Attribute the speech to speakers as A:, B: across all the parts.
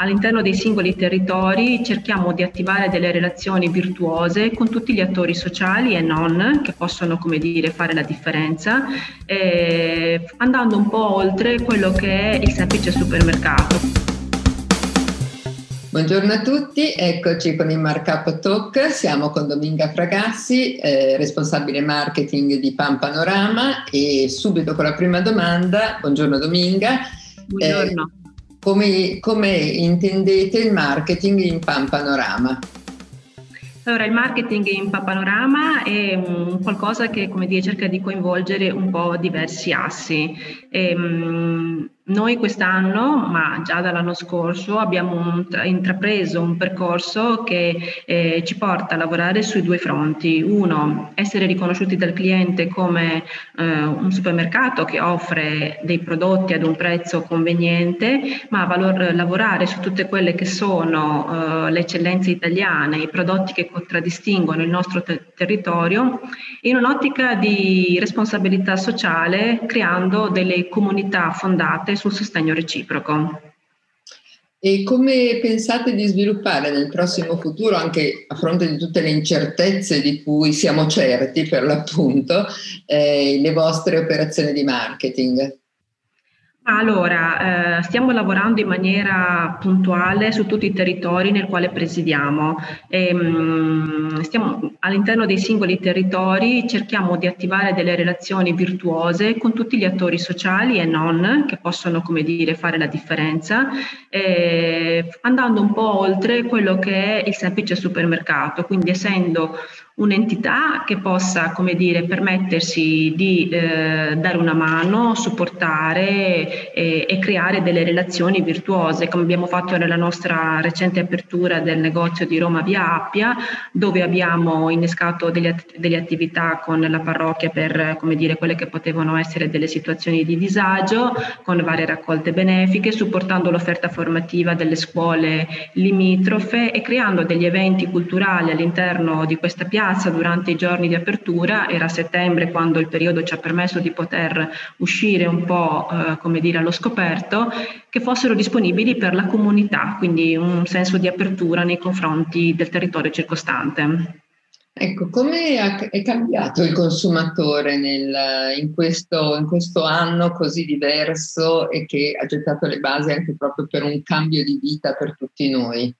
A: all'interno dei singoli territori cerchiamo di attivare delle relazioni virtuose con tutti gli attori sociali e non che possono come dire, fare la differenza, eh, andando un po' oltre quello che è il semplice supermercato.
B: Buongiorno a tutti, eccoci con il Markup Talk, siamo con Dominga Fragassi, eh, responsabile marketing di Pan Panorama e subito con la prima domanda, buongiorno Dominga.
A: Buongiorno.
B: Eh, come, come intendete il marketing in Pan Panorama?
A: Allora, il marketing in Panorama è un qualcosa che, come dire, cerca di coinvolgere un po' diversi assi. E, um, noi quest'anno, ma già dall'anno scorso, abbiamo intrapreso un percorso che eh, ci porta a lavorare sui due fronti. Uno, essere riconosciuti dal cliente come eh, un supermercato che offre dei prodotti ad un prezzo conveniente, ma valor, lavorare su tutte quelle che sono eh, le eccellenze italiane, i prodotti che contraddistinguono il nostro te- territorio, in un'ottica di responsabilità sociale, creando delle comunità fondate sul sostegno reciproco.
B: E come pensate di sviluppare nel prossimo futuro, anche a fronte di tutte le incertezze di cui siamo certi per l'appunto, eh, le vostre operazioni di marketing?
A: Allora, eh, stiamo lavorando in maniera puntuale su tutti i territori nel quale presidiamo. E, mh, stiamo, all'interno dei singoli territori cerchiamo di attivare delle relazioni virtuose con tutti gli attori sociali e non che possono, come dire, fare la differenza, eh, andando un po' oltre quello che è il semplice supermercato, quindi essendo un'entità che possa, come dire, permettersi di eh, dare una mano, supportare e, e, creare delle relazioni virtuose, come abbiamo fatto nella nostra recente apertura del negozio di Roma Via Appia, dove abbiamo innescato delle, delle attività con la parrocchia per, come dire, quelle che potevano essere delle situazioni di disagio, con varie raccolte benefiche, supportando l'offerta formativa delle scuole limitrofe e creando degli eventi culturali all'interno di questa piazza piazza durante i giorni di apertura, era settembre quando il periodo ci ha permesso di poter uscire un po' eh, come dire allo scoperto, che fossero disponibili per la comunità, quindi un senso di apertura nei confronti del territorio circostante.
B: Ecco, come è cambiato il consumatore nel, in, questo, in, questo, anno così diverso e che ha gettato le basi anche proprio per un cambio di vita per tutti noi?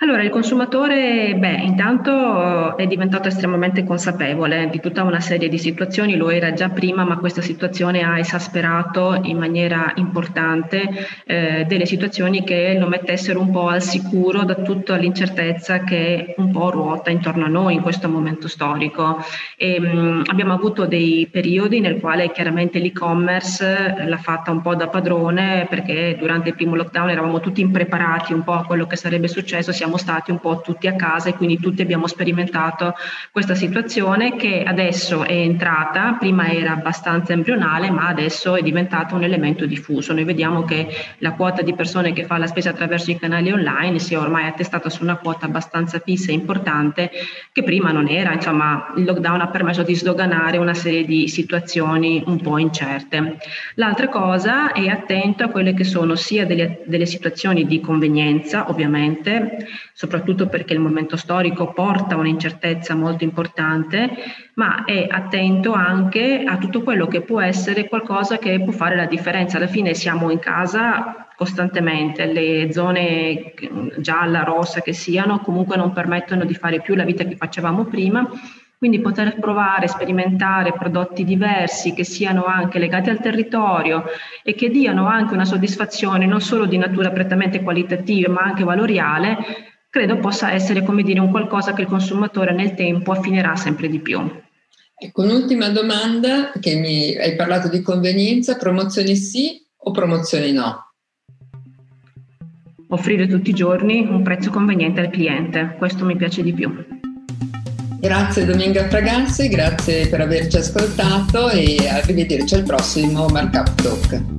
A: Allora, il consumatore, beh, intanto è diventato estremamente consapevole di tutta una serie di situazioni, lo era già prima, ma questa situazione ha esasperato in maniera importante eh, delle situazioni che lo mettessero un po' al sicuro da tutta l'incertezza che un po' ruota intorno a noi in questo momento storico. E, mh, mm, abbiamo avuto dei periodi nel quale chiaramente l'e-commerce l'ha fatta un po' da padrone perché durante il primo lockdown eravamo tutti impreparati un po' a quello che sarebbe successo siamo stati un po' tutti a casa e quindi tutti abbiamo sperimentato questa situazione che adesso è entrata, prima era abbastanza embrionale ma adesso è diventata un elemento diffuso. Noi vediamo che la quota di persone che fa la spesa attraverso i canali online si è ormai attestata su una quota abbastanza fissa e importante che prima non era, insomma il lockdown ha permesso di sdoganare una serie di situazioni un po' incerte. L'altra cosa è attento a quelle che sono sia delle, delle situazioni di convenienza ovviamente, soprattutto perché il momento storico porta un'incertezza molto importante, ma è attento anche a tutto quello che può essere qualcosa che può fare la differenza. Alla fine siamo in casa costantemente, le zone gialla, rossa che siano, comunque non permettono di fare più la vita che facevamo prima quindi poter provare, sperimentare prodotti diversi che siano anche legati al territorio e che diano anche una soddisfazione non solo di natura prettamente qualitativa ma anche valoriale, credo possa essere come dire un qualcosa che il consumatore nel tempo affinerà sempre di più.
B: Ecco, un'ultima domanda che mi hai parlato di convenienza, promozioni sì o promozioni no?
A: Offrire tutti i giorni un prezzo conveniente al cliente, questo mi piace di più.
B: Grazie Dominga Fragassi, grazie per averci ascoltato e arrivederci al prossimo Markup Talk.